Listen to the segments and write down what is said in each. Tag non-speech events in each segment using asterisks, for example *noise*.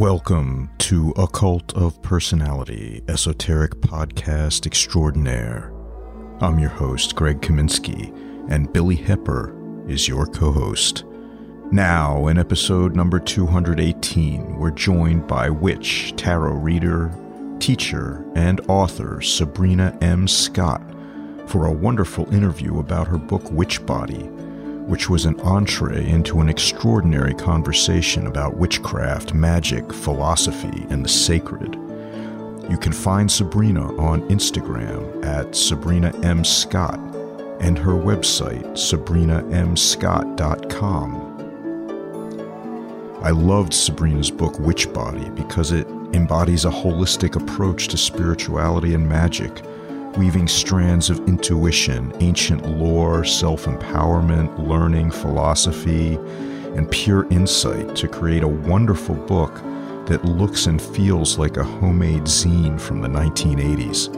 Welcome to Occult of Personality, esoteric podcast extraordinaire. I'm your host, Greg Kaminsky, and Billy Hepper is your co host. Now, in episode number 218, we're joined by witch, tarot reader, teacher, and author Sabrina M. Scott for a wonderful interview about her book Witchbody, which was an entree into an extraordinary conversation about witchcraft, magic, philosophy, and the sacred. You can find Sabrina on Instagram at Sabrina M. Scott and her website, sabrinamscott.com. I loved Sabrina's book Witchbody because it embodies a holistic approach to spirituality and magic, weaving strands of intuition, ancient lore, self empowerment, learning, philosophy, and pure insight to create a wonderful book that looks and feels like a homemade zine from the 1980s.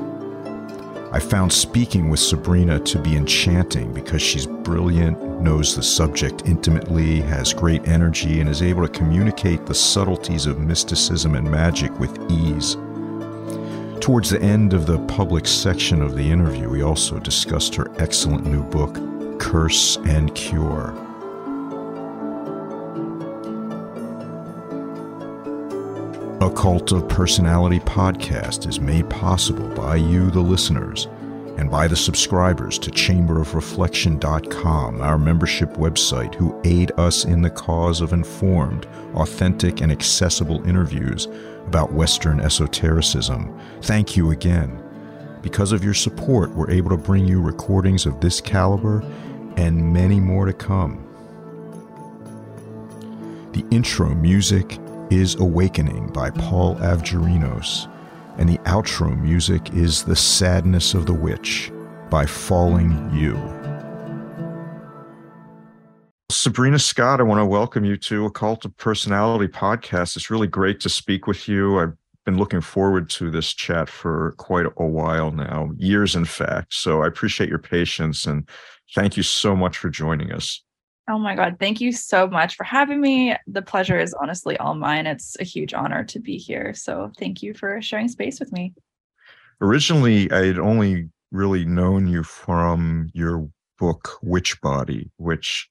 I found speaking with Sabrina to be enchanting because she's brilliant, knows the subject intimately, has great energy, and is able to communicate the subtleties of mysticism and magic with ease. Towards the end of the public section of the interview, we also discussed her excellent new book, Curse and Cure. Occult of Personality podcast is made possible by you, the listeners, and by the subscribers to chamberofreflection.com, our membership website, who aid us in the cause of informed, authentic, and accessible interviews about Western esotericism. Thank you again. Because of your support, we're able to bring you recordings of this caliber and many more to come. The intro music is Awakening by Paul Avgerinos, and the outro music is The Sadness of the Witch by Falling You. Sabrina Scott, I want to welcome you to Occult of Personality podcast. It's really great to speak with you. I've been looking forward to this chat for quite a while now, years in fact. So I appreciate your patience and thank you so much for joining us. Oh my God. Thank you so much for having me. The pleasure is honestly all mine. It's a huge honor to be here. So thank you for sharing space with me. Originally, I had only really known you from your book, Witchbody, which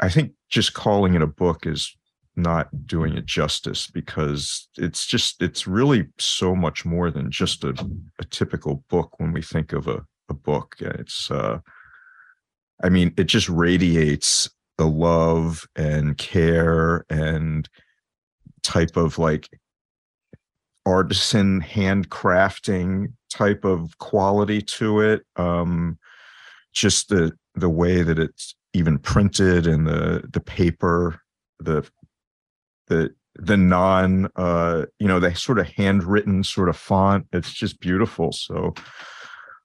I think just calling it a book is not doing it justice because it's just, it's really so much more than just a, a typical book when we think of a, a book. It's, uh, I mean, it just radiates the love and care and type of like artisan handcrafting type of quality to it. Um, just the the way that it's even printed and the the paper, the the the non uh you know the sort of handwritten sort of font it's just beautiful so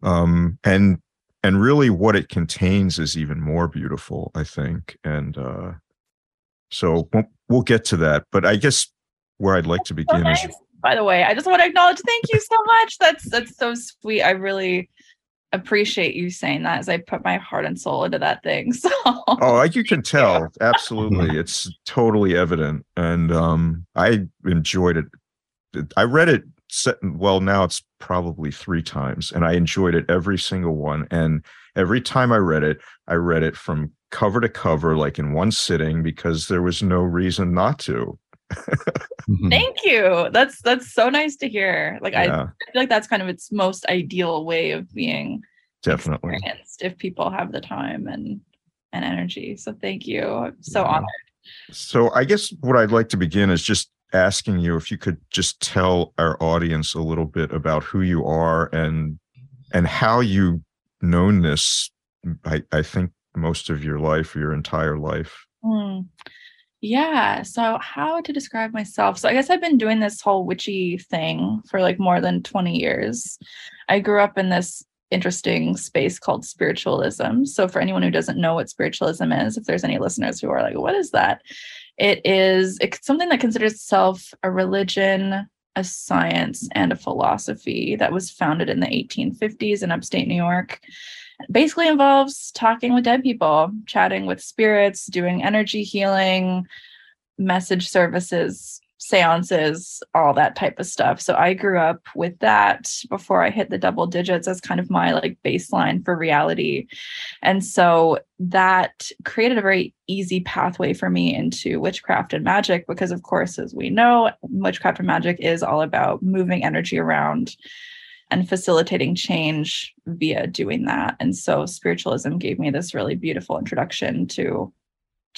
um and and really what it contains is even more beautiful i think and uh so we'll, we'll get to that but i guess where i'd like to begin so nice. is by the way i just want to acknowledge thank you so much that's that's so sweet i really appreciate you saying that as i put my heart and soul into that thing *laughs* so. Oh you can tell absolutely it's totally evident and um i enjoyed it i read it well now it's probably three times and i enjoyed it every single one and every time i read it i read it from cover to cover like in one sitting because there was no reason not to. Mm-hmm. thank you. That's that's so nice to hear. Like yeah. I, I feel like that's kind of its most ideal way of being definitely. experienced if people have the time and and energy. So thank you. I'm so yeah. honored. So i guess what i'd like to begin is just asking you if you could just tell our audience a little bit about who you are and and how you known this I, I think most of your life your entire life. Mm. yeah so how to describe myself. So i guess i've been doing this whole witchy thing for like more than 20 years. I grew up in this interesting space called spiritualism. So for anyone who doesn't know what spiritualism is if there's any listeners who are like what is that it is something that considers itself a religion, a science, and a philosophy that was founded in the 1850s in upstate New York. It basically involves talking with dead people, chatting with spirits, doing energy healing, message services, seances, all that type of stuff. So I grew up with that before I hit the double digits as kind of my like baseline for reality. And so that created a very easy pathway for me into witchcraft and magic because of course as we know, witchcraft and magic is all about moving energy around and facilitating change via doing that. And so spiritualism gave me this really beautiful introduction to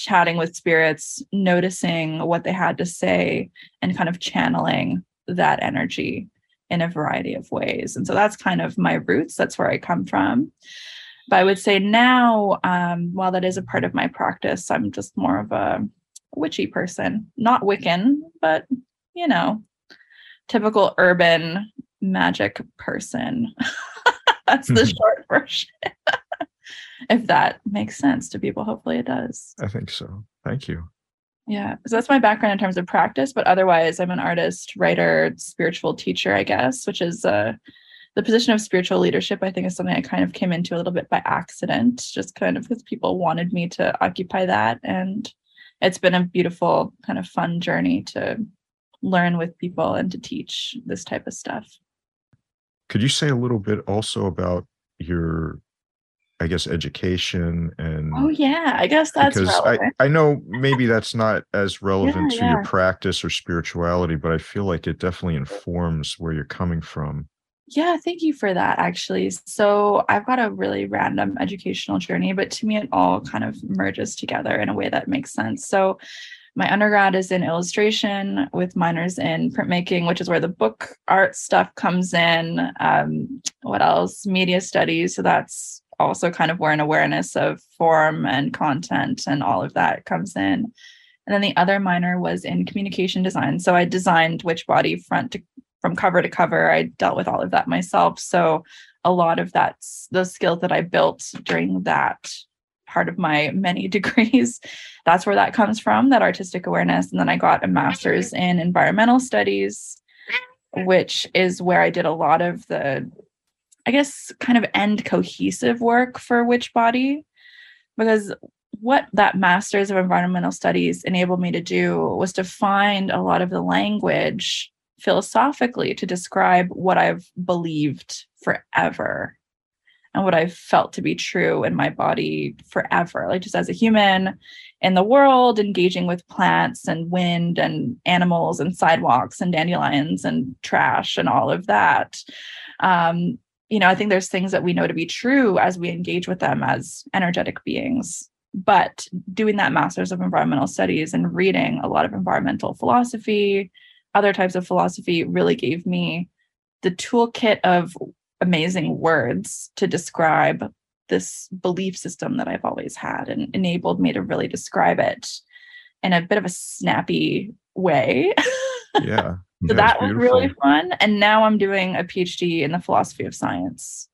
chatting with spirits, noticing what they had to say, and kind of channeling that energy in a variety of ways. And so that's kind of my roots. That's where I come from. But I would say now, um, while that is a part of my practice, I'm just more of a witchy person, not Wiccan, but you know, typical urban magic person. *laughs* That's the short version. *laughs* if that makes sense to people, hopefully it does. I think so. Thank you. Yeah. So that's my background in terms of practice, but otherwise I'm an artist, writer, spiritual teacher, I guess, which is uh the position of spiritual leadership, I think, is something I kind of came into a little bit by accident, just kind of because people wanted me to occupy that. And it's been a beautiful, kind of fun journey to learn with people and to teach this type of stuff. Could you say a little bit also about your, I guess, education and? Oh yeah, I guess that's because relevant. I I know maybe that's not as relevant Yeah, to your practice or spirituality, but I feel like it definitely informs where you're coming from. Yeah, thank you for that, actually. So I've got a really random educational journey, but to me, it all kind of merges together in a way that makes sense. So my undergrad is in illustration with minors in printmaking, which is where the book art stuff comes in. Um, what else? Media studies. So that's also kind of where an awareness of form and content and all of that comes in. And then the other minor was in communication design. So I designed Witchbody front to from cover to cover. I dealt with all of that myself. So a lot of that's those skills that I built during that part of my many *laughs* degrees. That's where that comes from, that artistic awareness. And then I got a master's in environmental studies, which is where I did a lot of the, I guess, kind of end cohesive work for Witchbody. Because what that master's of environmental studies enabled me to do was to find a lot of the language philosophically to describe what I've believed forever and what I've felt to be true in my body forever, like just as a human in the world, engaging with plants and wind and animals and sidewalks and dandelions and trash and all of that. Um, you know, I think there's things that we know to be true as we engage with them as energetic beings. But doing that master's of environmental studies and reading a lot of environmental philosophy, other types of philosophy really gave me the toolkit of amazing words to describe this belief system that I've always had and enabled me to really describe it in a bit of a snappy way. *laughs* Yeah. so that was really fun. And now I'm doing a PhD in the philosophy of science,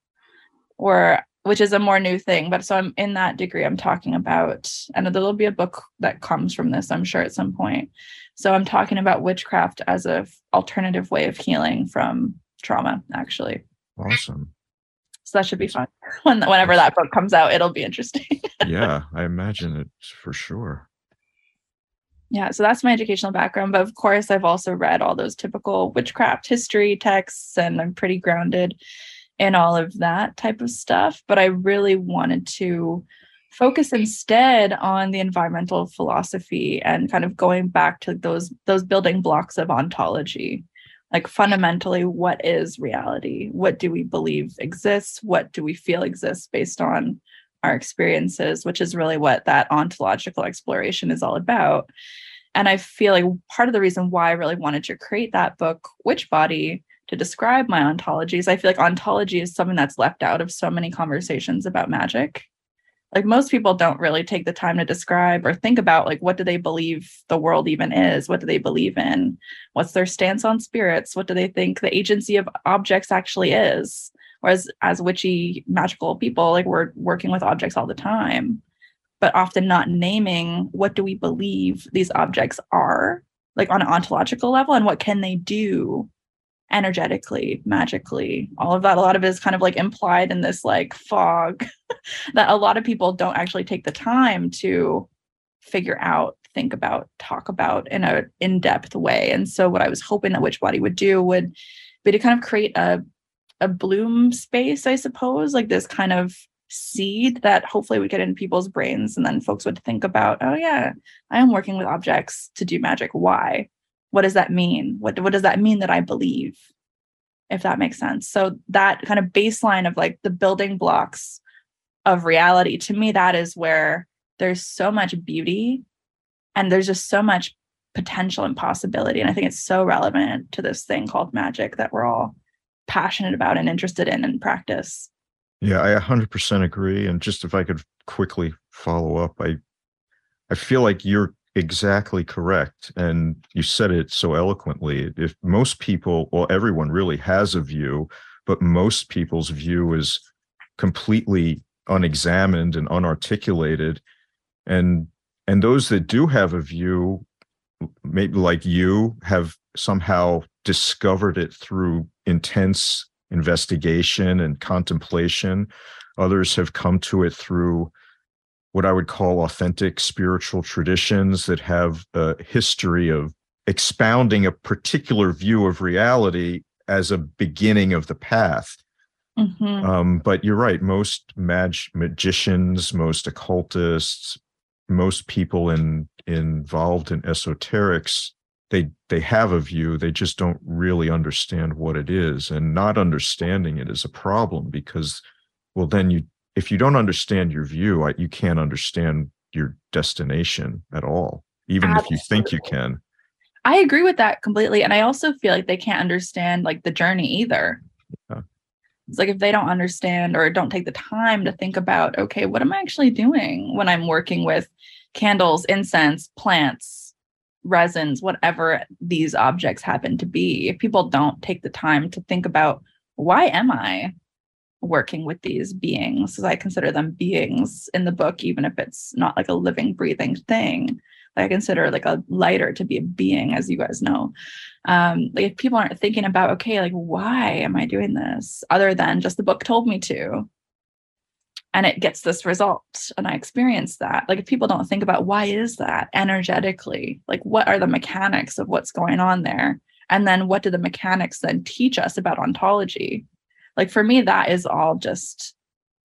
or which is a more new thing. But so I'm in that degree I'm talking about, and there'll be a book that comes from this, I'm sure, at some point. So I'm talking about witchcraft as a f- alternative way of healing from trauma, actually. Awesome. So that should be fun. *laughs* When whenever that book comes out, it'll be interesting. *laughs* Yeah, I imagine it for sure. Yeah, so that's my educational background. But of course, I've also read all those typical witchcraft history texts, and I'm pretty grounded in all of that type of stuff. But I really wanted to focus instead on the environmental philosophy and kind of going back to those those building blocks of ontology like fundamentally what is reality what do we believe exists what do we feel exists based on our experiences which is really what that ontological exploration is all about. And i feel like part of the reason why i really wanted to create that book Witchbody to describe my ontologies i feel like ontology is something that's left out of so many conversations about magic. Like most people don't really take the time to describe or think about like what do they believe the world even is? What do they believe in? What's their stance on spirits? What do they think the agency of objects actually is whereas as witchy magical people like we're working with objects all the time but often not naming what do we believe these objects are like on an ontological level and what can they do energetically magically all of that a lot of it is kind of like implied in this like fog *laughs* that a lot of people don't actually take the time to figure out think about, talk about in a in-depth way. And so what I was hoping that Witchbody would do would be to kind of create a a bloom space, I suppose, like this kind of seed that hopefully would get in people's brains and then folks would think about, oh yeah, I am working with objects to do magic. Why? What does that mean? What what does that mean that I believe? If that makes sense. So that kind of baseline of like the building blocks of reality, to me, that is where there's so much beauty and there's just so much potential and possibility. And I think it's so relevant to this thing called magic that we're all passionate about and interested in and practice. Yeah, I 100% agree. And just if I could quickly follow up, I I feel like you're exactly correct. And you said it so eloquently. If most people, well, everyone really has a view, but most people's view is completely unexamined and unarticulated. And and those that do have a view, maybe like you, have somehow discovered it through intense investigation and contemplation. Others have come to it through what I would call authentic spiritual traditions that have a history of expounding a particular view of reality as a beginning of the path. Mm-hmm. Um, but you're right. Most mag- magicians, most occultists, most people in involved in esoterics they they have a view they just don't really understand what it is and not understanding it is a problem because well then you if you don't understand your view you can't understand your destination at all even Absolutely. if you think you can i agree with that completely and i also feel like they can't understand like the journey either yeah. it's like if they don't understand or don't take the time to think about okay what am i actually doing when i'm working with candles incense plants resins, whatever these objects happen to be, if people don't take the time to think about why am I working with these beings, as I consider them beings in the book, even if it's not like a living, breathing thing. Like I consider like a lighter to be a being, as you guys know. Um, like if people aren't thinking about, okay, like why am I doing this other than just the book told me to? And it gets this result and i experience that. Like if people don't think about why is that energetically like what are the mechanics of what's going on there? And then what do the mechanics then teach us about ontology? Like for me that is all just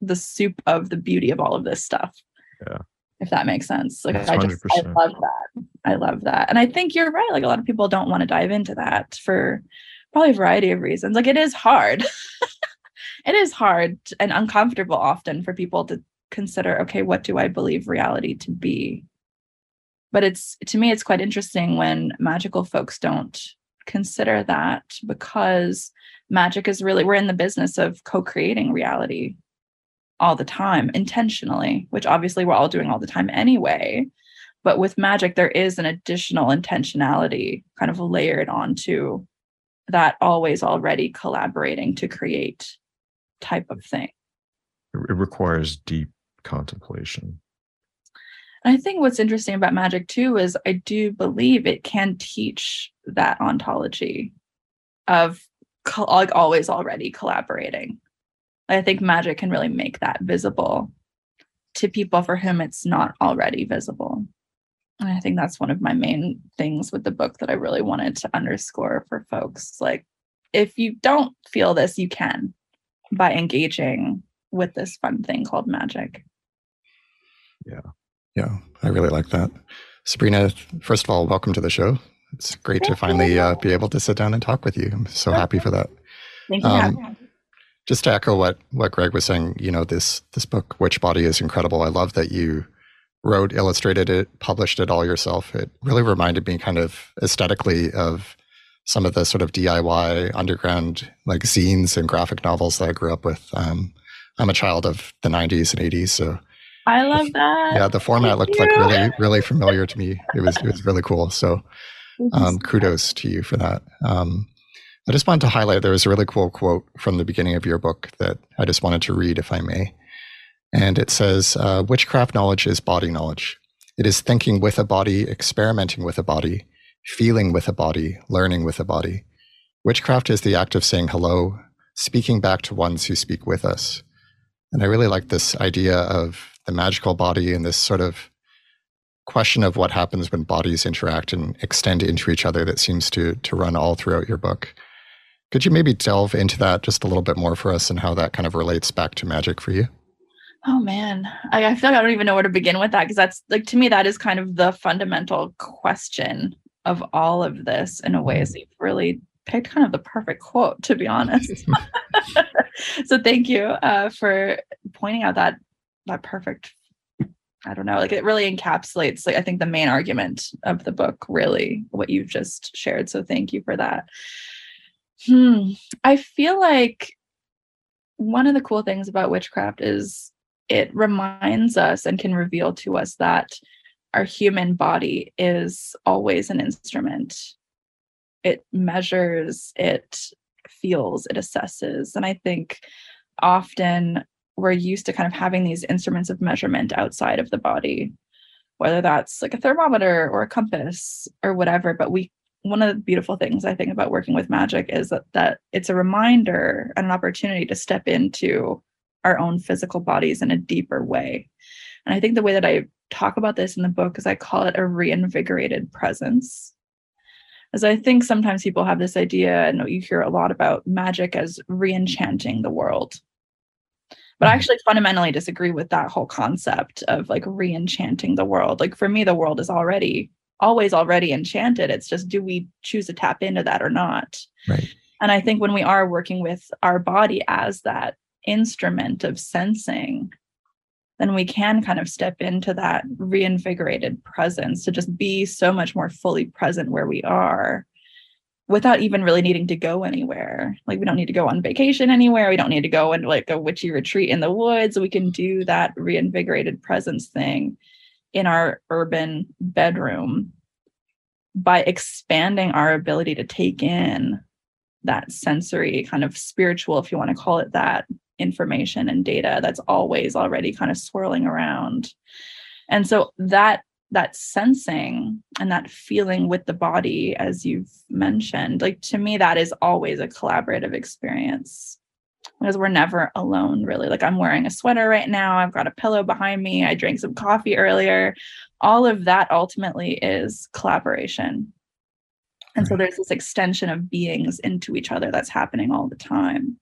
the soup of the beauty of all of this stuff. Yeah. If that makes sense. Like i just i love that. I love that. And i think you're right. Like a lot of people don't want to dive into that for probably a variety of reasons. Like it is hard *laughs* it is hard and uncomfortable often for people to consider okay what do i believe reality to be? But it's to me it's quite interesting when magical folks don't consider that because magic is really we're in the business of co-creating reality all the time intentionally which obviously we're all doing all the time anyway. But with magic there is an additional intentionality kind of layered onto that always already collaborating to create type of thing. It requires deep contemplation. I think what's interesting about magic too is I do believe it can teach that ontology of like always already collaborating. I think magic can really make that visible to people for whom it's not already visible. And I think that's one of my main things with the book that I really wanted to underscore for folks. Like, if you don't feel this, you can by engaging with this fun thing called magic. Yeah. Yeah, I really like that. Sabrina, first of all, welcome to the show. It's great Thank to finally uh, be able to sit down and talk with you. I'm so happy for that. Thank you. Um, just to echo what what Greg was saying, you know, this this book, Witchbody, is incredible. I love that you wrote, illustrated it, published it all yourself. It really reminded me kind of aesthetically of some of the sort of DIY underground like zines and graphic novels that I grew up with. Um, I'm a child of the 90s and 80s, so I love that. Yeah, the format Thank looked you. like really, really familiar to me. It was, it was really cool. So, um, kudos to you for that. Um, I just wanted to highlight there was a really cool quote from the beginning of your book that I just wanted to read, if I may. And it says, uh, "Witchcraft knowledge is body knowledge. It is thinking with a body, experimenting with a body, feeling with a body, learning with a body. Witchcraft is the act of saying hello, speaking back to ones who speak with us. And I really like this idea of the magical body and this sort of question of what happens when bodies interact and extend into each other that seems to to run all throughout your book. Could you maybe delve into that just a little bit more for us and how that kind of relates back to magic for you? Oh man, I, I feel like I don't even know where to begin with that because that's like to me that is kind of the fundamental question of all of this in a way. So you've really picked kind of the perfect quote, to be honest. *laughs* so thank you uh, for pointing out that that perfect. I don't know, like it really encapsulates, like I think the main argument of the book, really what you've just shared. So thank you for that. Hmm. I feel like one of the cool things about witchcraft is it reminds us and can reveal to us that our human body is always an instrument. It measures, it feels, it assesses. And I think often we're used to kind of having these instruments of measurement outside of the body, whether that's like a thermometer or a compass or whatever. But we, one of the beautiful things I think about working with magic is that, that it's a reminder and an opportunity to step into our own physical bodies in a deeper way. And I think the way that I talk about this in the book is I call it a reinvigorated presence. As I think sometimes people have this idea, and you hear a lot about magic as re-enchanting the world. But I mm-hmm. actually fundamentally disagree with that whole concept of like re-enchanting the world. Like for me, the world is already always already enchanted. It's just do we choose to tap into that or not? Right. And I think when we are working with our body as that instrument of sensing, then we can kind of step into that reinvigorated presence to just be so much more fully present where we are without even really needing to go anywhere. Like we don't need to go on vacation anywhere. We don't need to go into like a witchy retreat in the woods. We can do that reinvigorated presence thing in our urban bedroom by expanding our ability to take in that sensory kind of spiritual, if you want to call it that, information and data that's always already kind of swirling around. And so that that sensing and that feeling with the body as you've mentioned like to me that is always a collaborative experience. Because we're never alone really. Like i'm wearing a sweater right now. I've got a pillow behind me. I drank some coffee earlier. All of that ultimately is collaboration. And so there's this extension of beings into each other that's happening all the time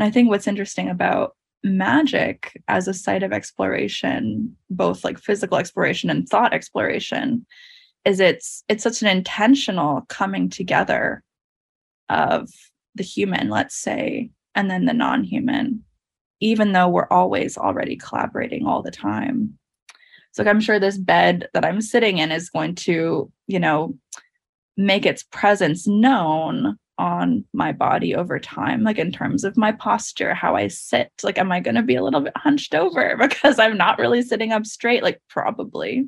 and I think what's interesting about magic as a site of exploration, both like physical exploration and thought exploration, is it's it's such an intentional coming together of the human, let's say, and then the non-human, even though we're always already collaborating all the time. So I'm sure this bed that I'm sitting in is going to, you know, make its presence known on my body over time, like in terms of my posture, how I sit. Like, am I going to be a little bit hunched over *laughs* because I'm not really sitting up straight? Like, probably.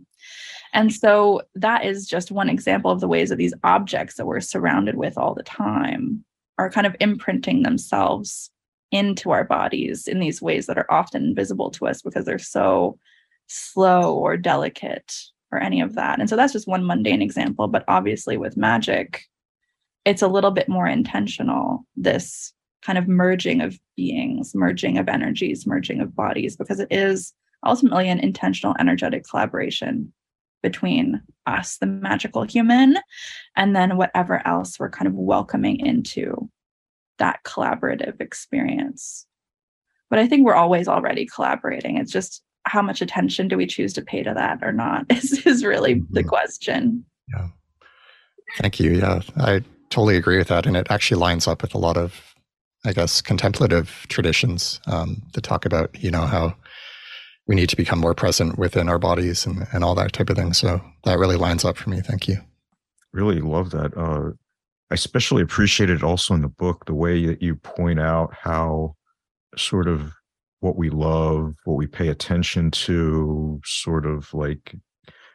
And so that is just one example of the ways that these objects that we're surrounded with all the time are kind of imprinting themselves into our bodies in these ways that are often invisible to us because they're so slow or delicate or any of that. And so that's just one mundane example. But obviously, with magic, it's a little bit more intentional this kind of merging of beings merging of energies merging of bodies because it is ultimately an intentional energetic collaboration between us the magical human and then whatever else we're kind of welcoming into that collaborative experience. But i think we're always already collaborating. It's just how much attention do we choose to pay to that or not *laughs* is, is really the mm-hmm. question. Yeah. Thank you. Yeah i totally agree with that. And it actually lines up with a lot of, I guess, contemplative traditions um, that talk about, you know, how we need to become more present within our bodies and, and all that type of thing. So that really lines up for me. Thank you. Really love that. Uh, I especially appreciated also in the book the way that you point out how sort of what we love, what we pay attention to, sort of like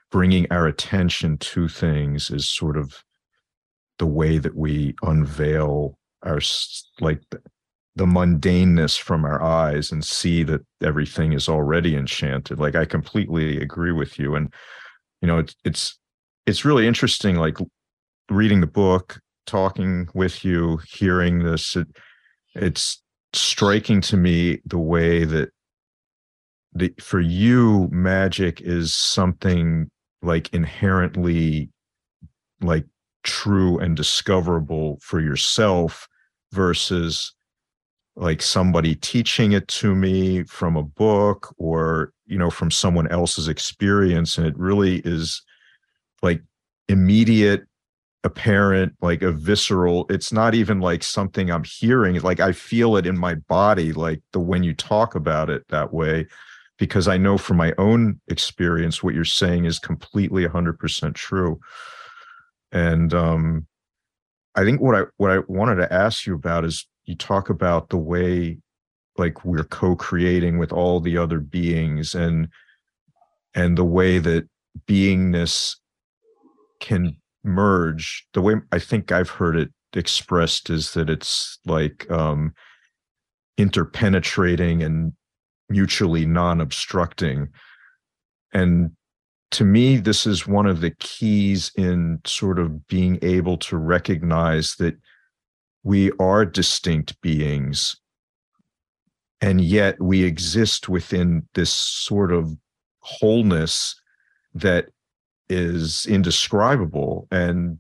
bringing our attention to things is sort of the way that we unveil our like the mundaneness from our eyes and see that everything is already enchanted. Like i completely agree with you and you know it's it's it's really interesting like reading the book talking with you hearing this it, it's striking to me the way that the for you magic is something like inherently like true and discoverable for yourself versus like somebody teaching it to me from a book or you know from someone else's experience and it really is like immediate apparent like a visceral it's not even like something i'm hearing like i feel it in my body like the when you talk about it that way because i know from my own experience what you're saying is completely 100% true and um i think what i what i wanted to ask you about is you talk about the way like we're co-creating with all the other beings and and the way that beingness can merge. The way i think i've heard it expressed is that it's like um interpenetrating and mutually non-obstructing. And to me this is one of the keys in sort of being able to recognize that we are distinct beings and yet we exist within this sort of wholeness that is indescribable. And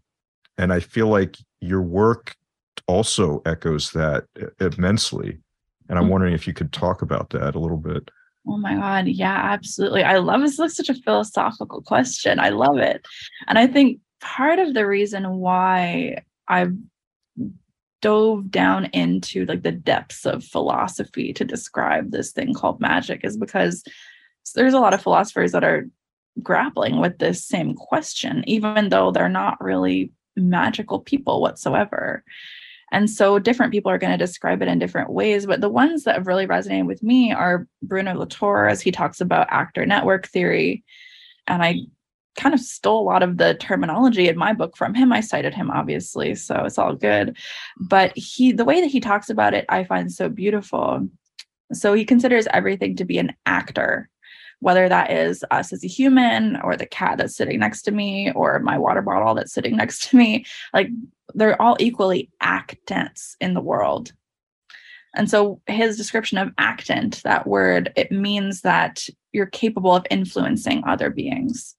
and i feel like your work also echoes that immensely. And i'm mm-hmm. wondering if you could talk about that a little bit oh my god. Yeah absolutely. I love this looks such a philosophical question. I love it. And i think part of the reason why i've dove down into like the depths of philosophy to describe this thing called magic is because there's a lot of philosophers that are grappling with this same question even though they're not really magical people whatsoever and so different people are going to describe it in different ways but the ones that have really resonated with me are bruno latour as he talks about actor network theory and i kind of stole a lot of the terminology in my book from him. I cited him obviously, so it's all good. But he the way that he talks about it I find so beautiful. So he considers everything to be an actor, whether that is us as a human or the cat that's sitting next to me or my water bottle that's sitting *laughs* next to me. Like they're all equally actants in the world. And so his description of actant, that word, it means that you're capable of influencing other beings.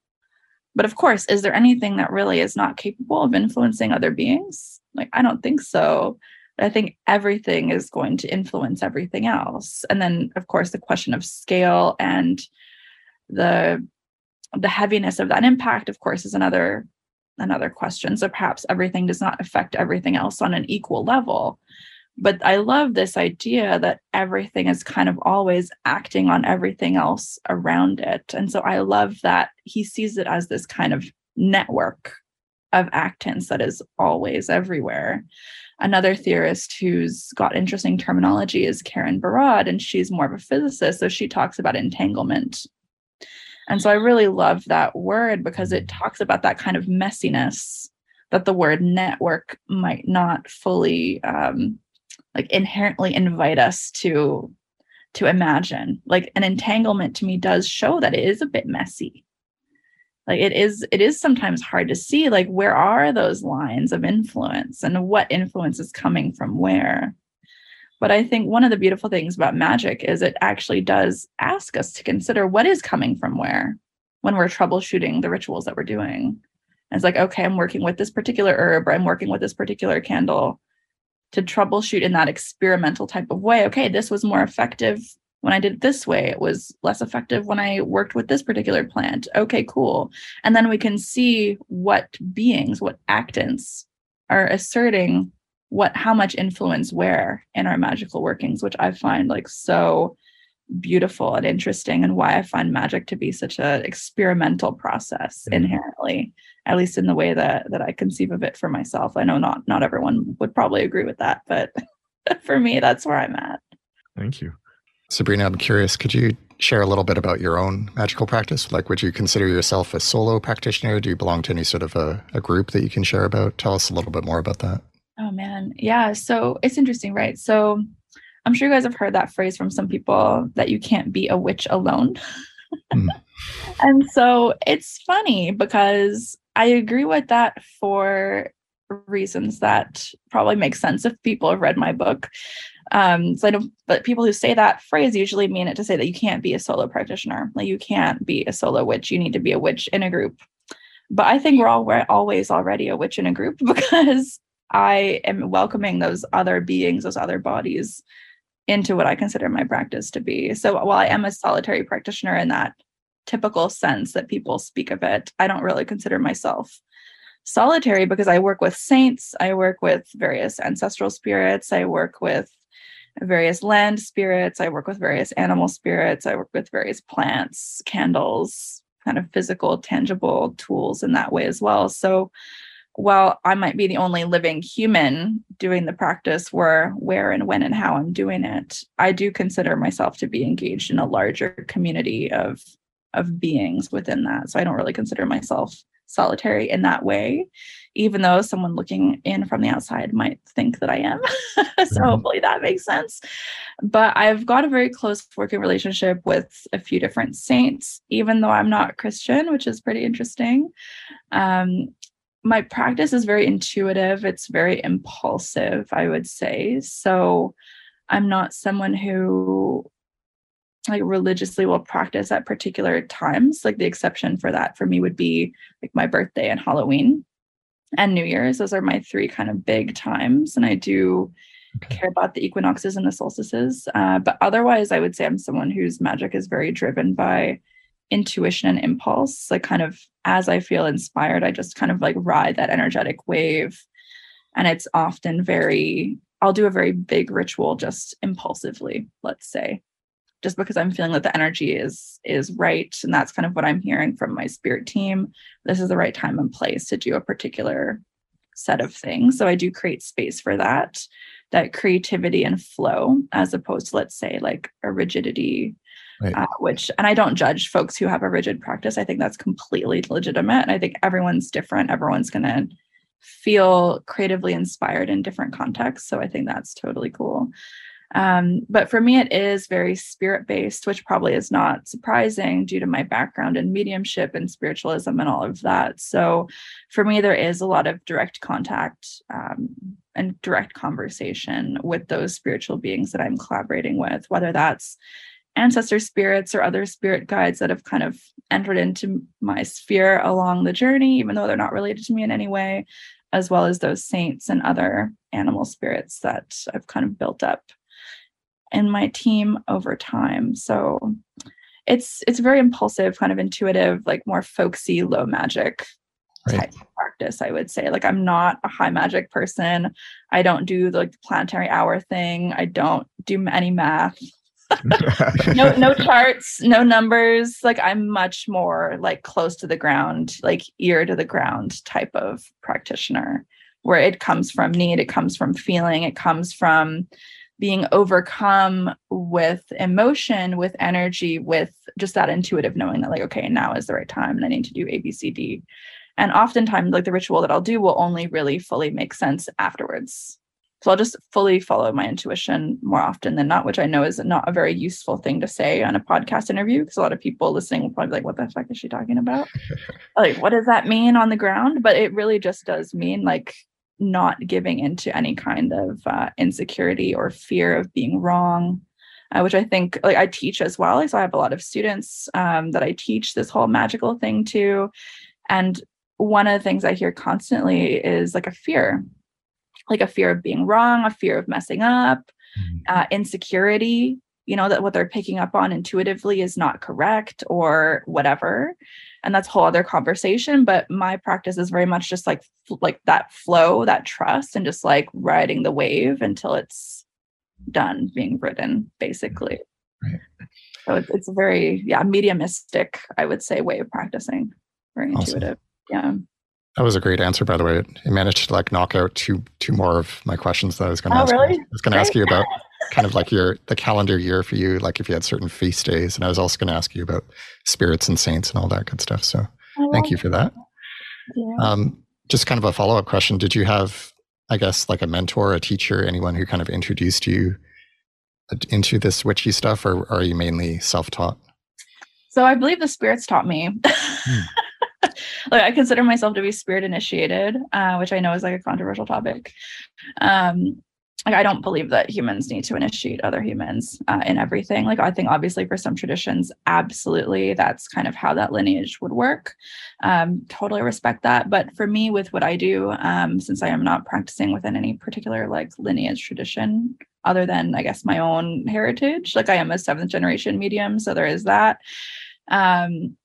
But of course, is there anything that really is not capable of influencing other beings? Like, I don't think so. I think everything is going to influence everything else. And then, of course, the question of scale and the the heaviness of that impact, of course, is another another question. So perhaps everything does not affect everything else on an equal level but I love this idea that everything is kind of always acting on everything else around it. And so I love that he sees it as this kind of network of actants that is always everywhere. Another theorist who's got interesting terminology is Karen Barad, and she's more of a physicist. So she talks about entanglement. And so I really love that word because it talks about that kind of messiness that the word network might not fully um, like inherently invite us to to imagine. Like an entanglement to me does show that it is a bit messy. Like it is it is sometimes hard to see like where are those lines of influence and what influence is coming from where but i think one of the beautiful things about magic is it actually does ask us to consider what is coming from where when we're troubleshooting the rituals that we're doing and it's like okay i'm working with this particular herb or i'm working with this particular candle to troubleshoot in that experimental type of way. Okay, this was more effective when I did it this way. It was less effective when I worked with this particular plant. Okay, cool. And then we can see what beings, what actants are asserting what how much influence where in our magical workings, which I find like so beautiful and interesting and why I find magic to be such an experimental process mm-hmm. inherently at least in the way that that I conceive of it for myself. I know not not everyone would probably agree with that, but *laughs* for me, that's where I'm at. Thank you. Sabrina, I'm curious, could you share a little bit about your own magical practice? Like, would you consider yourself a solo practitioner? Do you belong to any sort of a, a group that you can share about? Tell us a little bit more about that. Oh, man. Yeah. So it's interesting, right? So I'm sure you guys have heard that phrase from some people that you can't be a witch alone. mm. *laughs* And so it's funny because I agree with that for reasons that probably make sense if people have read my book. Um, so I don't, but people who say that phrase usually mean it to say that you can't be a solo practitioner. Like you can't be a solo witch. You need to be a witch in a group. But I think we're all we're always already a witch in a group *laughs* because I am welcoming those other beings, those other bodies into what I consider my practice to be. So while I am a solitary practitioner in that typical sense that people speak of it, I don't really consider myself solitary because I work with saints, I work with various ancestral spirits, I work with various land spirits, I work with various animal spirits, I work with various plants, candles, kind of physical, tangible tools in that way as well. So while I might be the only living human doing the practice where where and when and how I'm doing it, I do consider myself to be engaged in a larger community of of beings within that. So I don't really consider myself solitary in that way, even though someone looking in from the outside might think that I am. *laughs* so mm-hmm. hopefully that makes sense. But I've got a very close working relationship with a few different saints, even though I'm not Christian, which is pretty interesting. Um, my practice is very intuitive, it's very impulsive, I would say. So I'm not someone who like religiously will practice at particular times. Like the exception for that for me would be like my birthday and Halloween and New Year's. Those are my three kind of big times. And I do okay. care about the equinoxes and the solstices. Uh, but otherwise, I would say I'm someone whose magic is very driven by intuition and impulse. Like, kind of as I feel inspired, I just kind of like ride that energetic wave. And it's often very, I'll do a very big ritual just impulsively, let's say just because i'm feeling that the energy is is right and that's kind of what i'm hearing from my spirit team this is the right time and place to do a particular set of things so i do create space for that that creativity and flow as opposed to let's say like a rigidity right. uh, which and i don't judge folks who have a rigid practice i think that's completely legitimate i think everyone's different everyone's going to feel creatively inspired in different contexts so i think that's totally cool um, but for me, it is very spirit based, which probably is not surprising due to my background in mediumship and spiritualism and all of that. So for me, there is a lot of direct contact um, and direct conversation with those spiritual beings that I'm collaborating with, whether that's ancestor spirits or other spirit guides that have kind of entered into my sphere along the journey, even though they're not related to me in any way, as well as those saints and other animal spirits that I've kind of built up in my team over time. So it's it's very impulsive, kind of intuitive, like more folksy, low magic right. type of practice, I would say. Like I'm not a high magic person. I don't do the, like the planetary hour thing. I don't do any math. *laughs* no no charts, no numbers. Like I'm much more like close to the ground, like ear to the ground type of practitioner where it comes from need, it comes from feeling, it comes from being overcome with emotion, with energy, with just that intuitive knowing that, like, okay, now is the right time and I need to do A, B, C, D. And oftentimes, like the ritual that I'll do will only really fully make sense afterwards. So I'll just fully follow my intuition more often than not, which I know is not a very useful thing to say on a podcast interview because a lot of people listening will probably be like, what the fuck is she talking about? *laughs* like, what does that mean on the ground? But it really just does mean like not giving into any kind of uh, insecurity or fear of being wrong uh, which i think like i teach as well so i have a lot of students um, that i teach this whole magical thing to and one of the things i hear constantly is like a fear like a fear of being wrong a fear of messing up mm-hmm. uh, insecurity you know that what they're picking up on intuitively is not correct or whatever and that's a whole other conversation but my practice is very much just like like that flow that trust and just like riding the wave until it's done being written basically right. so it's, it's a very yeah mediumistic i would say way of practicing very awesome. intuitive yeah that was a great answer, by the way. It managed to like knock out two two more of my questions that I was going to oh, ask. Really? You. I was going to ask you about kind of like your the calendar year for you, like if you had certain feast days. And I was also going to ask you about spirits and saints and all that good stuff. So thank you for that. Yeah. Um, just kind of a follow up question: Did you have, I guess, like a mentor, a teacher, anyone who kind of introduced you into this witchy stuff, or, or are you mainly self taught? So I believe the spirits taught me. Hmm. Like I consider myself to be spirit initiated, uh, which I know is like a controversial topic. Um, like I don't believe that humans need to initiate other humans uh, in everything. Like I think obviously for some traditions, absolutely, that's kind of how that lineage would work. Um, totally respect that. But for me, with what I do, um, since I am not practicing within any particular like lineage tradition, other than I guess my own heritage, like I am a seventh generation medium, so there is that. Um,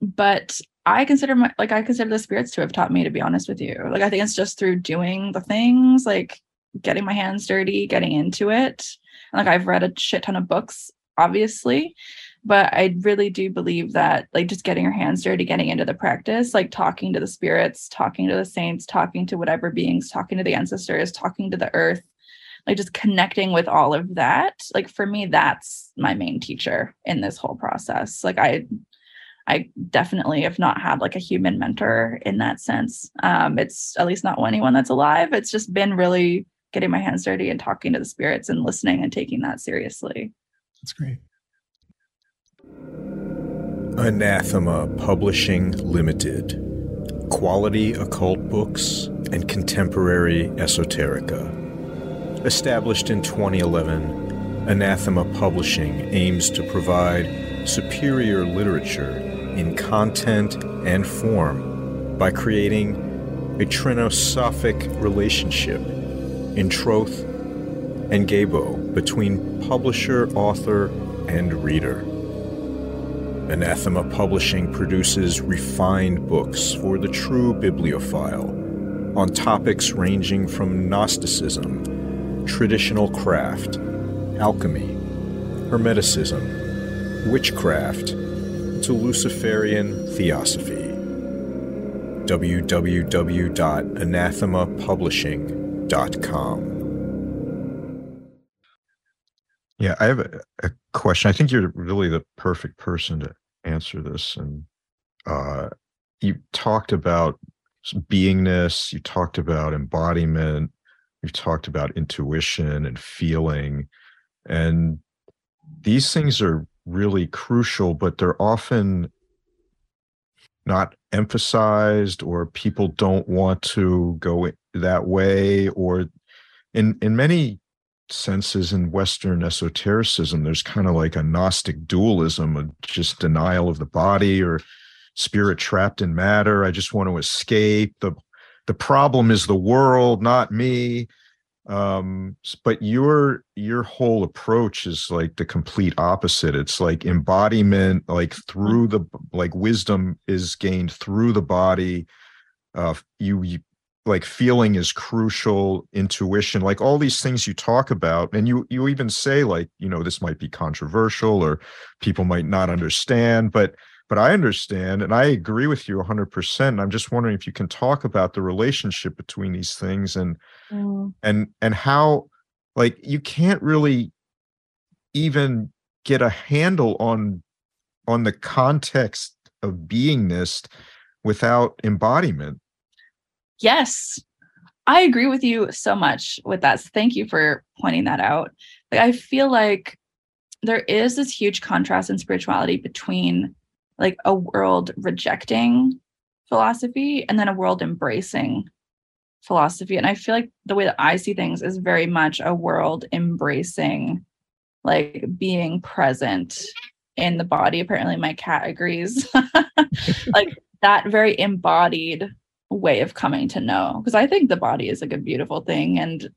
but I consider my like I consider the spirits to have taught me to be honest with you. Like I think it's just through doing the things like getting my hands dirty, getting into it. Like I've read a shit ton of books, obviously, but I really do believe that like just getting your hands dirty, getting into the practice, like talking to the spirits, talking to the saints, talking to whatever beings, talking to the ancestors, talking to the earth, like just connecting with all of that. Like for me, that's my main teacher in this whole process. Like I I definitely have not had like a human mentor in that sense. Um, it's at least not anyone that's alive. It's just been really getting my hands dirty and talking to the spirits and listening and taking that seriously. That's great. Anathema Publishing Limited. Quality occult books and contemporary esoterica. Established in 2011, Anathema Publishing aims to provide superior literature in content and form by creating a trinosophic relationship in troth and gabo between publisher, author, and reader. Anathema Publishing produces refined books for the true bibliophile on topics ranging from Gnosticism, traditional craft, alchemy, Hermeticism, witchcraft, to Luciferian theosophy. www.anathemapublishing.com com. Yeah, I have a, a, question. I think you're really the perfect person to answer this. And uh, you talked about beingness, you talked about embodiment, you've talked about intuition and feeling. And these things are really crucial, but they're often not emphasized or people don't want to go that way or in in many senses in western esotericism there's kind of like a gnostic dualism of just denial of the body or spirit trapped in matter. I just want to escape. The the problem is the world not me um but your your whole approach is like the complete opposite. It's like embodiment like through the like wisdom is gained through the body uh you, you like feeling is crucial intuition like all these things you talk about and you you even say like you know this might be controversial or people might not understand but but i understand and i agree with you 100% i'm just wondering if you can talk about the relationship between these things and mm. and and how like you can't really even get a handle on on the context of beingness without embodiment Yes. I agree with you so much with that. So thank you for pointing that out. Like I feel like there is this huge contrast in spirituality between like a world rejecting philosophy and then a world embracing philosophy. And I feel like the way that I see things is very much a world embracing like being present in the body. Apparently my cat agrees. *laughs* like that very embodied way of coming to know because i think the body is like a beautiful thing and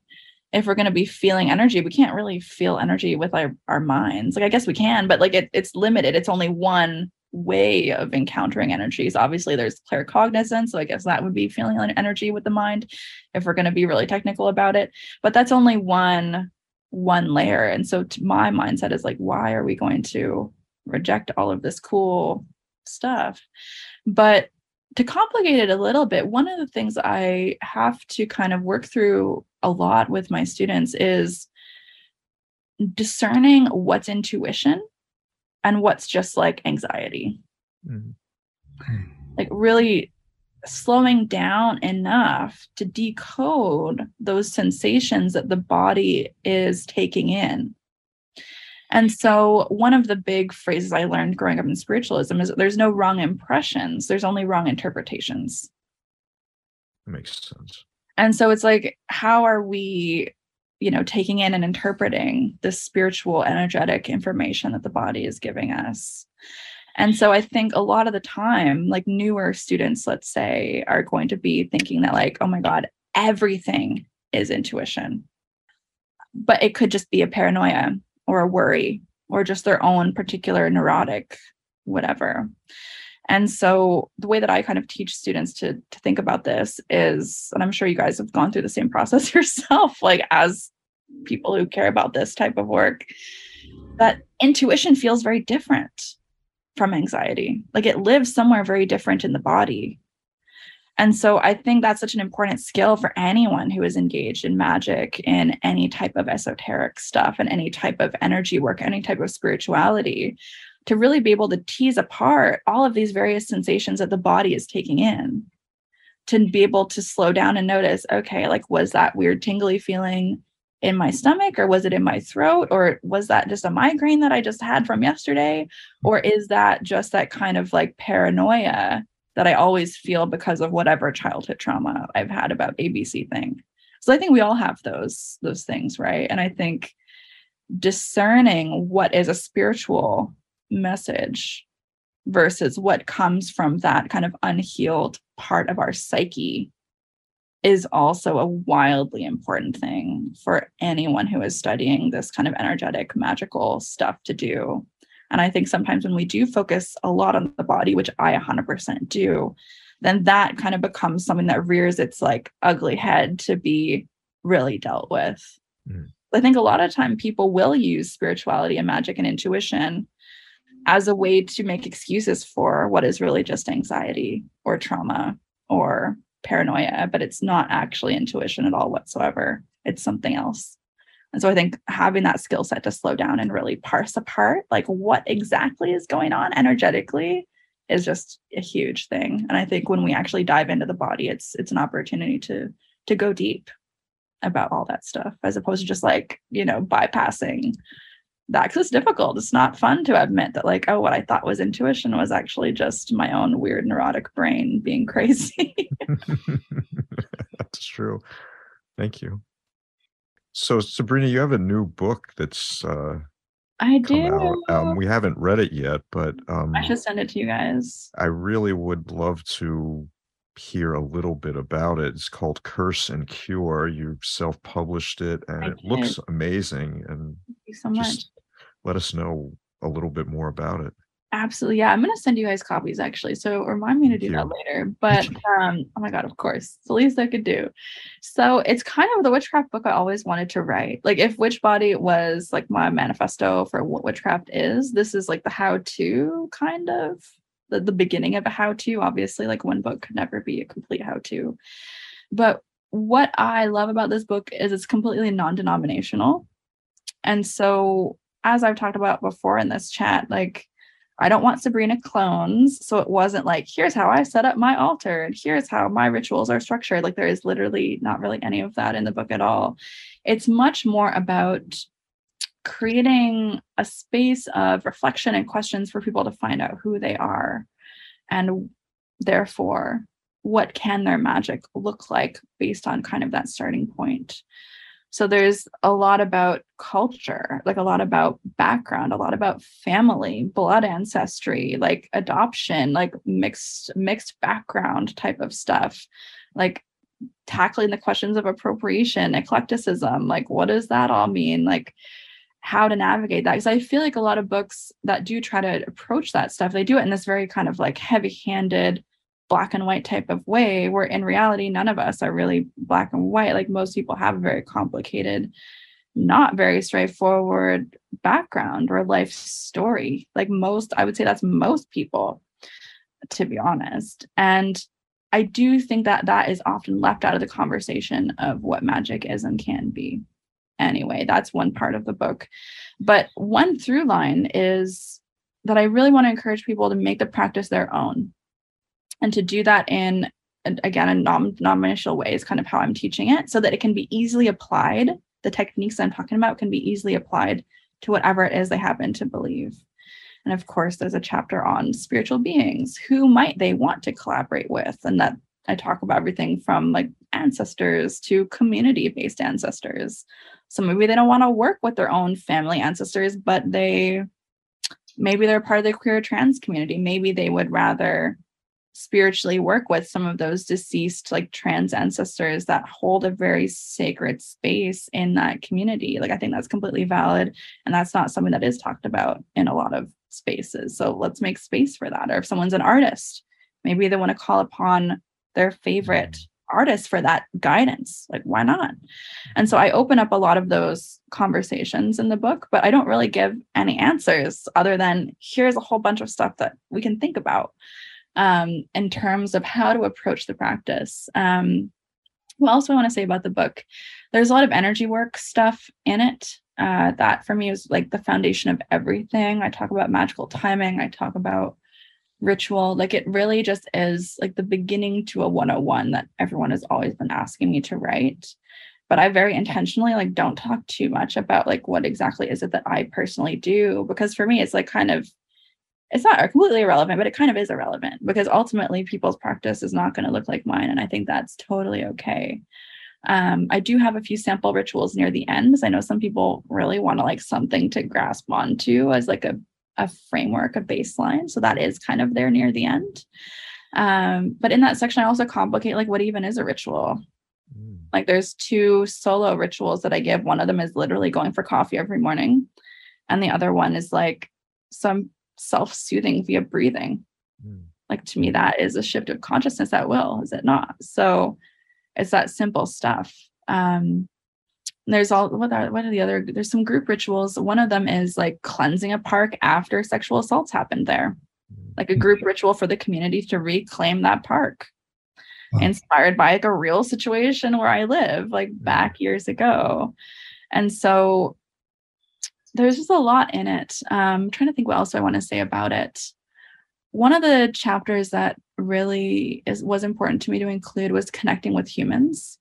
if we're going to be feeling energy we can't really feel energy with our, our minds like i guess we can but like it, it's limited it's only one way of encountering energies. Obviously there's claircognizance so i guess that would be feeling an energy with the mind if we're going to be really technical about it but that's only one one layer and so my mindset is like why are we going to reject all of this cool stuff? But to complicate it a little bit, one of the things I have to kind of work through a lot with my students is discerning what's intuition and what's just like anxiety. Mm-hmm. Like, really slowing down enough to decode those sensations that the body is taking in and so, one of the big phrases I learned growing up in spiritualism is there's no wrong impressions, there's only wrong interpretations. That makes sense. And so, it's like, how are we you know taking in and interpreting the spiritual energetic information that the body is giving us. And so i think a lot of the time like newer students let's say are going to be thinking that like oh my god everything is intuition. But it could just be a paranoia or a worry or just their own particular neurotic whatever and so the way that I kind of teach students to, to think about this is, and I'm sure you guys have gone through the same process *laughs* yourself, like as people who care about this type of work, that intuition feels very different from anxiety. Like it lives somewhere very different in the body. And so I think that's such an important skill for anyone who is engaged in magic, in any type of esoteric stuff, and any type of energy work, any type of spirituality, to really be able to tease apart all of these various sensations that the body is taking in to be able to slow down and notice okay like was that weird tingly feeling in my stomach or was it in my throat or was that just a migraine that i just had from yesterday? Or mm-hmm. is that just that kind of like paranoia that i always feel because of whatever childhood trauma i've had about abc thing? So i think we all have those those things right? And i think discerning what is a spiritual message versus what comes from that kind of unhealed part of our psyche is also a wildly important thing for anyone who is studying this kind of energetic magical stuff to do and i think sometimes when we do focus a lot on the body which i 100% do then that kind of becomes something that rears its like ugly head to be really dealt with mm. i think a lot of time people will use spirituality and magic and intuition as a way to make excuses for what is really just anxiety or trauma or paranoia, but it's not actually intuition at all whatsoever. It's something else. And so I think having that skill set to slow down and really parse apart like what exactly is going on energetically is just a huge thing. And I think when we actually dive into the body, it's it's an opportunity to to go deep about all that stuff as opposed to just like, you know, bypassing that because it's difficult. It's not fun to admit that, like, oh, what I thought was intuition was actually just my own weird neurotic brain being *laughs* crazy. *laughs* that's true. Thank you. So, Sabrina, you have a new book that's uh, I do. Um, we haven't read it yet, but um, I should send it to you guys. I really would love to hear a little bit about it. It's called Curse and Cure. You self-published it, and it looks amazing. And Thank you so much let us know a little bit more about it. Absolutely. Yeah. I'm going to send you guys copies actually. So remind me to do that later. But *laughs* um, oh my God, of course. It's the least I could do. So it's kind of the witchcraft book I always wanted to write. Like if Witchbody was like my manifesto for what witchcraft is, this is like the how-to kind of the, the beginning of a how-to. Obviously, like one book could never be a complete how-to. But what I love about this book is it's completely non-denominational. And so as I've talked about before in this chat, like I don't want Sabrina clones. So it wasn't like, here's how I set up my altar and here's how my rituals are structured. Like there is literally not really any of that in the book at all. It's much more about creating a space of reflection and questions for people to find out who they are and therefore what can their magic look like based on kind of that starting point so there's a lot about culture, like a lot about background, a lot about family, blood ancestry, like adoption, like mixed mixed background type of stuff. Like tackling the questions of appropriation, eclecticism, like what does that all mean? Like how to navigate that because i feel like a lot of books that do try to approach that stuff they do it in this very kind of like heavy handed black and white type of way where in reality none of us are really black and white. Like most people have a very complicated not very straightforward background or life story. Like most i would say that's most people to be honest. And i do think that that is often left out of the conversation of what magic is and can be. Anyway that's one part of the book. But one through line is that i really want to encourage people to make the practice their own and to do that in again a non-denominational way is kind of how i'm teaching it so that it can be easily applied the techniques i'm talking about can be easily applied to whatever it is they happen to believe and of course there's a chapter on spiritual beings who might they want to collaborate with and that i talk about everything from like ancestors to community based ancestors. So maybe they don't want to work with their own family ancestors, but they maybe they're part of the queer trans community. Maybe they would rather spiritually work with some of those deceased like trans ancestors that hold a very sacred space in that community. Like i think that's completely valid and that's not something that is talked about in a lot of spaces. So let's make space for that. Or if someone's an artist maybe they want to call upon their favorite mm-hmm. artist for that guidance. Like why not? And so i open up a lot of those conversations in the book but i don't really give any answers other than here's a whole bunch of stuff that we can think about um, in terms of how to approach the practice. Um, what else I want to say about the book? There's a lot of energy work stuff in it. Uh, that for me is like the foundation of everything. I talk about magical timing. I talk about ritual. Like it really just is like the beginning to a 101 that everyone has always been asking me to write. But I very intentionally like don't talk too much about like what exactly is it that I personally do because for me it's like kind of it's not completely irrelevant, but it kind of is irrelevant because ultimately people's practice is not going to look like mine. And I think that's totally okay. Um, I do have a few sample rituals near the end because I know some people really want to like something to grasp onto as like a, a framework, a baseline. So that is kind of there near the end. Um, but in that section, I also complicate like what even is a ritual. Mm. Like there's two solo rituals that I give. One of them is literally going for coffee every morning. And the other one is like some self-soothing via breathing. Mm. like to me that is a shift of consciousness at will is it not? So it's that simple stuff. Um there's all what are, what are the other there's some group rituals. One of them is like cleansing a park after sexual assaults happened there. Like a group ritual for the community to reclaim that park. Wow. inspired by like a real situation where i live like back years ago. And so there's just a lot in it. Um, I'm trying to think what else I want to say about it. One of the chapters that really is was important to me to include was connecting with humans.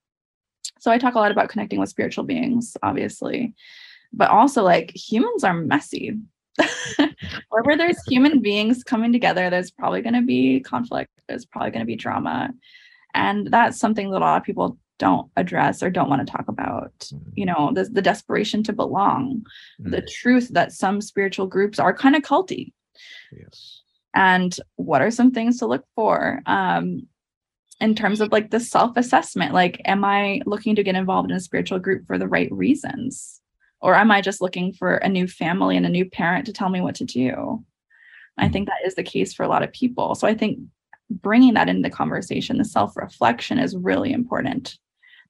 So I talk a lot about connecting with spiritual beings, obviously, but also like humans are messy. *laughs* Wherever there's human beings coming together, there's probably going to be conflict. There's probably going to be drama, and that's something that a lot of people don't address or don't want to talk about mm-hmm. you know the, the desperation to belong mm-hmm. the truth that some spiritual groups are kind of culty. Yes. And what are some things to look for um in terms of like the self-assessment? Like am i looking to get involved in a spiritual group for the right reasons? Or am i just looking for a new family and a new parent to tell me what to do? Mm-hmm. i think that is the case for a lot of people. So i think bringing that into the conversation the self-reflection is really important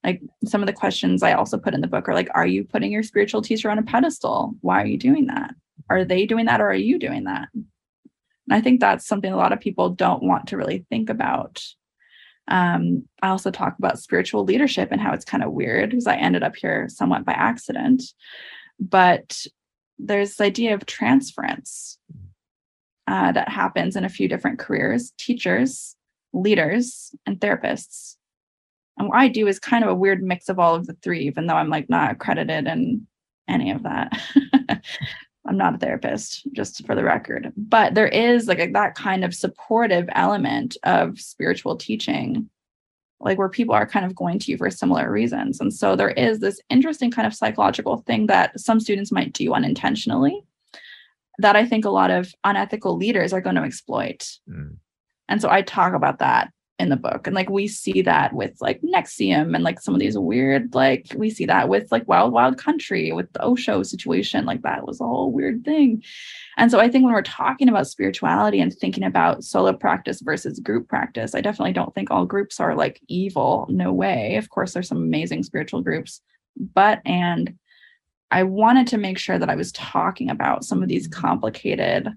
like some of the questions I also put in the book are like, are you putting your spiritual teacher on a pedestal? Why are you doing that? Are they doing that or are you doing that? And I think that's something a lot of people don't want to really think about. Um, I also talk about spiritual leadership and how it's kind of weird because I ended up here somewhat by accident. But there's this idea of transference uh, that happens in a few different careers teachers, leaders, and therapists and what I do is kind of a weird mix of all of the three, even though I'm like not accredited in any of that. *laughs* I'm not a therapist, just for the record. But there is like a, that kind of supportive element of spiritual teaching, like where people are kind of going to you for similar reasons. And so there is this interesting kind of psychological thing that some students might do unintentionally that I think a lot of unethical leaders are going to exploit. Mm. And so I talk about that in the book. And like we see that with like NXIVM and like some of these weird, like we see that with like Wild Wild Country with the Osho situation. Like that was a whole weird thing. And so I think when we're talking about spirituality and thinking about solo practice versus group practice, I definitely don't think all groups are like evil. No way. Of course, there's some amazing spiritual groups, but and I wanted to make sure that I was talking about some of these mm-hmm. complicated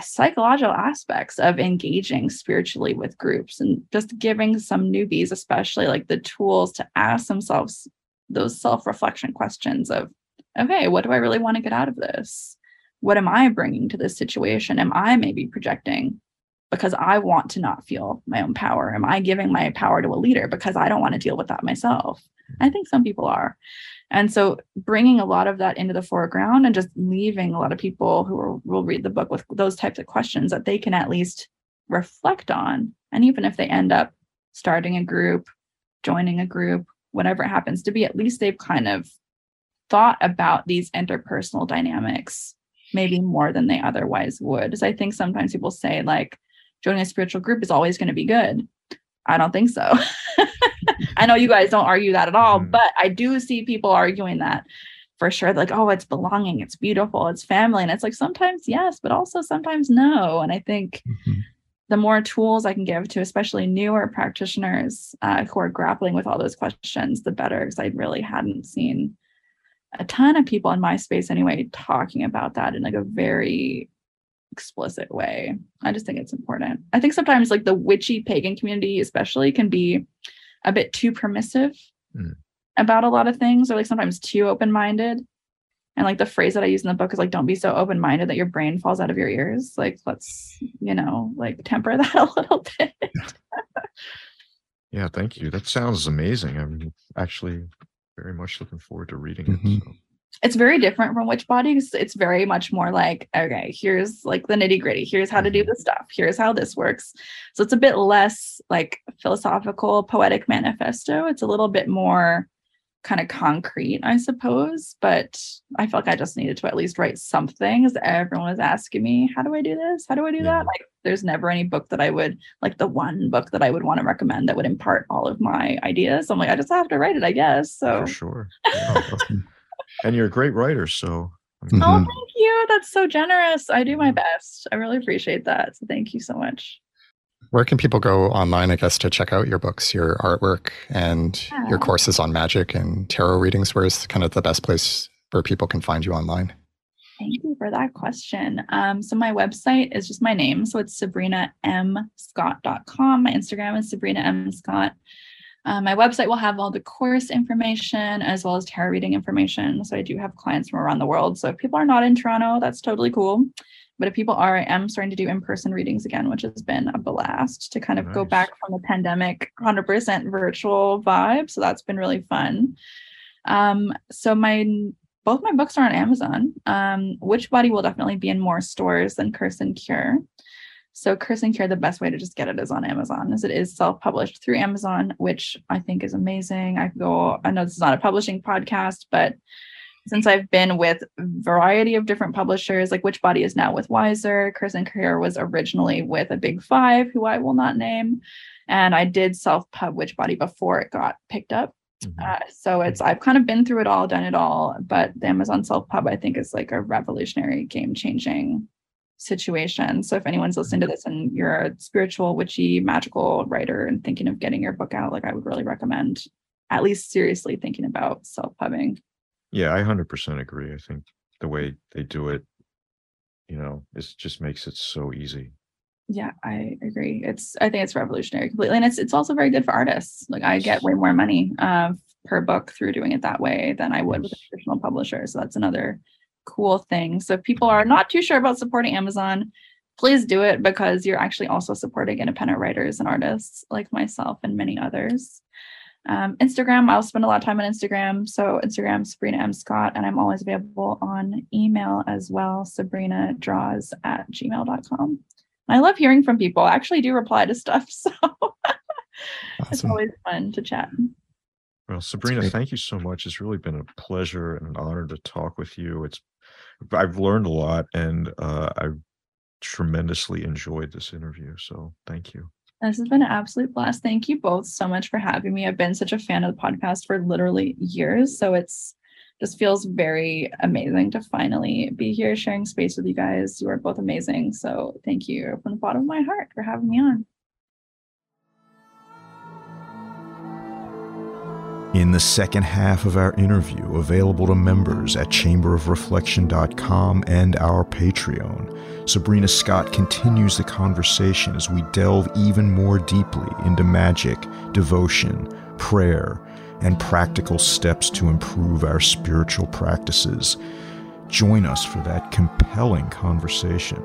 psychological aspects of engaging spiritually with groups and just giving some newbies especially like the tools to ask themselves those self-reflection questions of okay what do i really want to get out of this? What am i bringing to this situation? Am i maybe projecting because i want to not feel my own power? Am i giving my power to a leader because i don't want to deal with that myself? I think some people are and so bringing a lot of that into the foreground and just leaving a lot of people who are, will read the book with those types of questions that they can at least reflect on. And even if they end up starting a group, joining a group, whatever it happens to be, at least they've kind of thought about these interpersonal dynamics maybe more than they otherwise would. Because I think sometimes people say, like, joining a spiritual group is always going to be good. I don't think so. *laughs* I know you guys don't argue that at all, mm-hmm. but I do see people arguing that for sure. Like, oh, it's belonging, it's beautiful, it's family. And it's like sometimes yes, but also sometimes no. And I think mm-hmm. the more tools I can give to especially newer practitioners uh, who are grappling with all those questions, the better. Because I really hadn't seen a ton of people in my space anyway talking about that in like a very explicit way. I just think it's important. I think sometimes like the witchy pagan community, especially, can be a bit too permissive mm. about a lot of things, or like sometimes too open minded. And like the phrase that I use in the book is like, don't be so open minded that your brain falls out of your ears. Like, let's, you know, like temper *laughs* that a little bit. yeah, thank you. That sounds amazing. I'm actually very much looking forward to reading it. Mm-hmm. So it's very different from witch bodies. It's very much more like okay here's like the nitty gritty here's how to do mm-hmm. the stuff. Here's how this works. So it's a bit less like philosophical poetic manifesto. It's a little bit more kind of concrete i suppose. But i felt like i just needed to at least write something as everyone was asking me how do i do this? How do i do yeah. that like there's never any book that i would like the one book that i would want to recommend that would impart all of my ideas. So i'm like i just have to write it i guess. So For sure. Yeah, and you're a great writer. So, mm-hmm. oh, thank you. That's so generous. I do my best. I really appreciate that. So, thank you so much. Where can people go online, I guess, to check out your books, your artwork, and yeah. your courses on magic and tarot readings? Where's kind of the best place where people can find you online? Thank you for that question. Um, so my website is just my name. So it's sabrina m sabrinamscott.com. My Instagram is Sabrina Um, my website will have all the course information as well as tarot reading information. So I do have clients from around the world. So if people are not in Toronto, that's totally cool. But if people are, I am starting to do in-person readings again, which has been a blast to kind of nice. go back from the pandemic 100% virtual vibe. So that's been really fun. Um, so my both my books are on Amazon. Um, Witchbody will definitely be in more stores than Curse and Cure. So Curse and Cure, the best way to just get it is on Amazon, as it is self-published through Amazon, which I think is amazing. I go, I know this is not a publishing podcast, but since I've been with a variety of different publishers, like Witchbody is now with Weiser, Curse and Cure was originally with a big five, who I will not name. And I did self-pub Witchbody before it got picked up. Mm-hmm. Uh, so it's I've kind of been through it all, done it all. But the Amazon self pub I think is like a revolutionary, game changing situation. So if anyone's listening to this and you're a spiritual, witchy, magical writer and thinking of getting your book out, like I would really recommend at least seriously thinking about self-pubbing. Yeah, I 100% agree. I think the way they do it, you know, it just makes it so easy. Yeah, I agree. It's I think it's revolutionary completely, and it's it's also very good for artists. Like I get way more money uh, per book through doing it that way than I would with a traditional publisher. So that's another cool thing. So if people are not too sure about supporting Amazon, please do it because you're actually also supporting independent writers and artists like myself and many others. Um, Instagram, I'll spend a lot of time on Instagram. So Instagram, Sabrina M. Scott, and I'm always available on email as well, Sabrina draws at gmail.com. I love hearing from people. I actually do reply to stuff. *laughs* So awesome. it's always fun to chat. Well, Sabrina, thank you so much. It's really been a pleasure and an honor to talk with you. It's I've learned a lot and uh, I tremendously enjoyed this interview. So thank you. This has been an absolute blast. Thank you both so much for having me. I've been such a fan of the podcast for literally years. So it's just feels very amazing to finally be here sharing space with you guys. You are both amazing. So thank you from the bottom of my heart for having me on. In the second half of our interview, available to members at chamberofreflection.com and our Patreon. Sabrina Scott continues the conversation as we delve even more deeply into magic, devotion, prayer, and practical steps to improve our spiritual practices. Join us for that compelling conversation.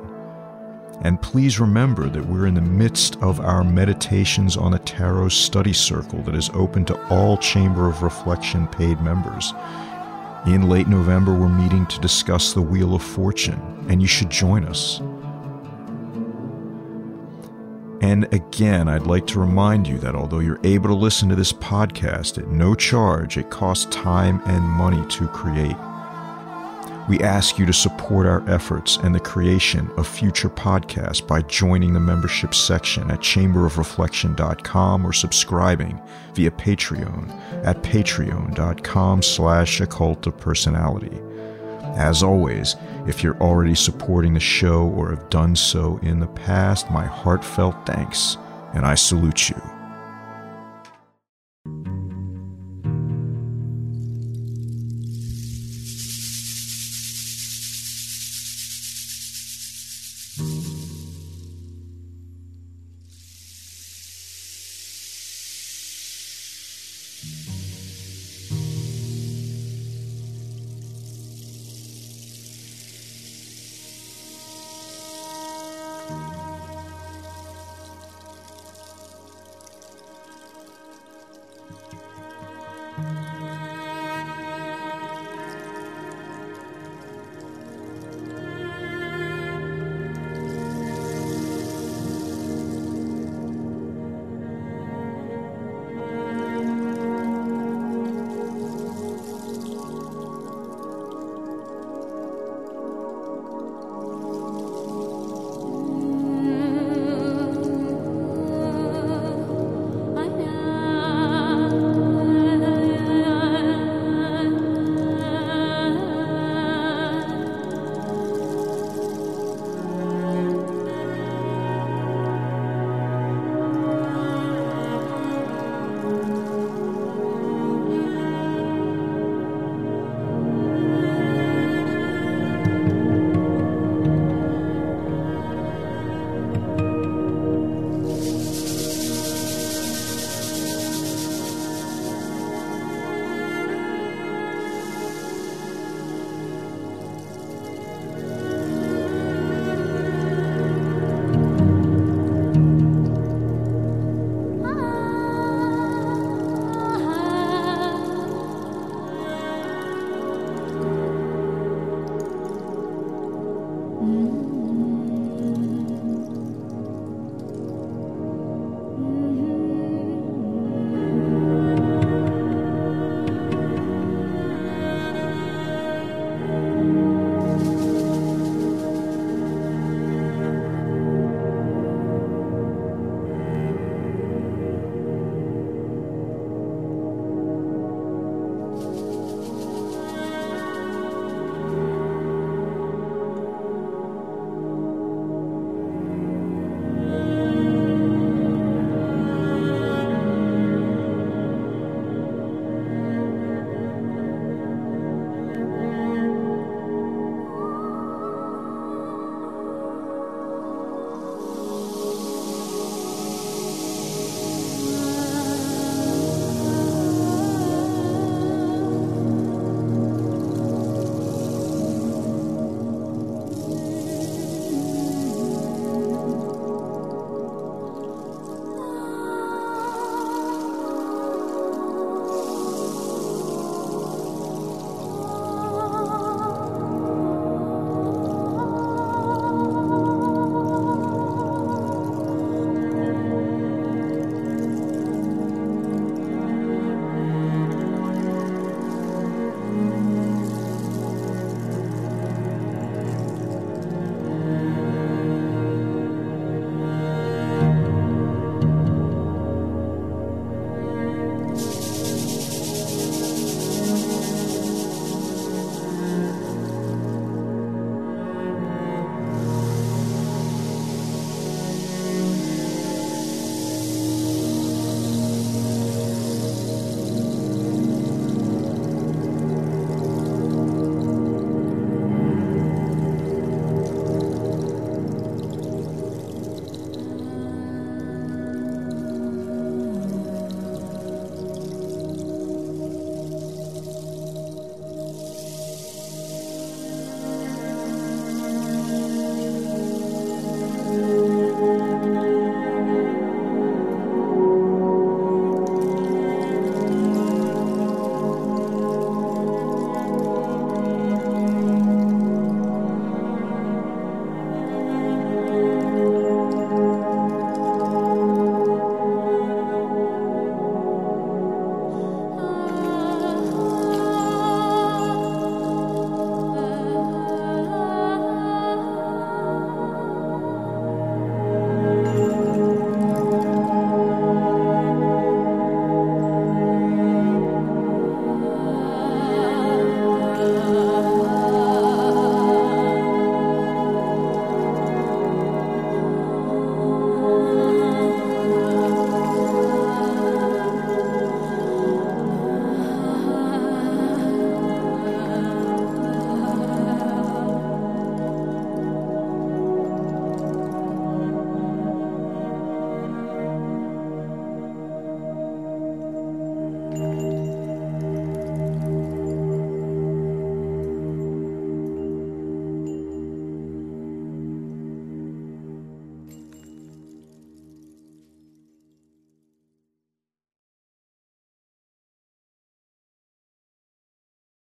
And please remember that we're in the midst of our Meditations on a Tarot study circle that is open to all Chamber of Reflection paid members. In late November, we're meeting to discuss the Wheel of Fortune, and you should join us. And again, I'd like to remind you that although you're able to listen to this podcast at no charge, it costs time and money to create. We ask you to support our efforts and the creation of future podcasts by joining the membership section at chamberofreflection.com or subscribing via Patreon at patreon.com slash occult of personality. As always, if you're already supporting the show or have done so in the past, my heartfelt thanks, and I salute you.